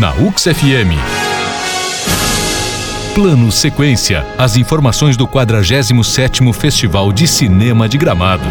Na UX FM. Plano Sequência. As informações do 47º Festival de Cinema de Gramado.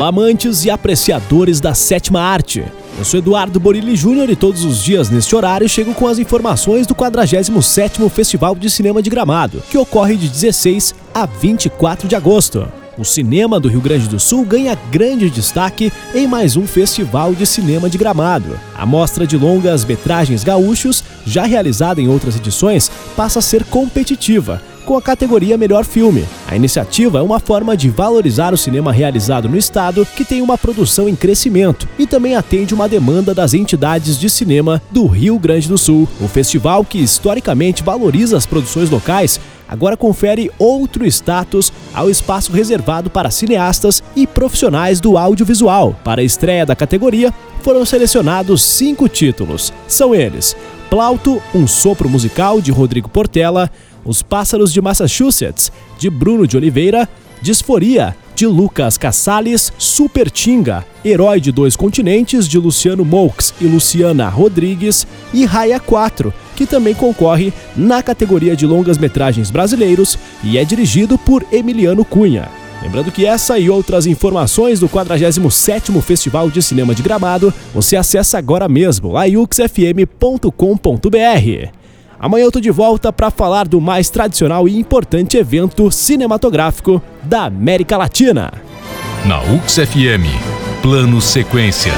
Amantes e apreciadores da sétima arte. Eu sou Eduardo Borilli Júnior e todos os dias neste horário chego com as informações do 47º Festival de Cinema de Gramado, que ocorre de 16 a 24 de agosto. O cinema do Rio Grande do Sul ganha grande destaque em mais um festival de cinema de Gramado. A mostra de longas metragens gaúchos, já realizada em outras edições, passa a ser competitiva com a categoria Melhor Filme. A iniciativa é uma forma de valorizar o cinema realizado no estado, que tem uma produção em crescimento e também atende uma demanda das entidades de cinema do Rio Grande do Sul. O festival, que historicamente valoriza as produções locais, agora confere outro status ao espaço reservado para cineastas e profissionais do audiovisual. Para a estreia da categoria, foram selecionados cinco títulos. São eles: Plauto, um sopro musical de Rodrigo Portela, Os Pássaros de Massachusetts, de Bruno de Oliveira, Disforia, de Lucas Cassales, Super Tinga, Herói de Dois Continentes, de Luciano Moux e Luciana Rodrigues, e Raia 4, que também concorre na categoria de longas-metragens brasileiros e é dirigido por Emiliano Cunha. Lembrando que essa e outras informações do 47º Festival de Cinema de Gramado você acessa agora mesmo a uxfm.com.br. Amanhã eu tô de volta para falar do mais tradicional e importante evento cinematográfico da América Latina. Na UX FM. Plano Sequência.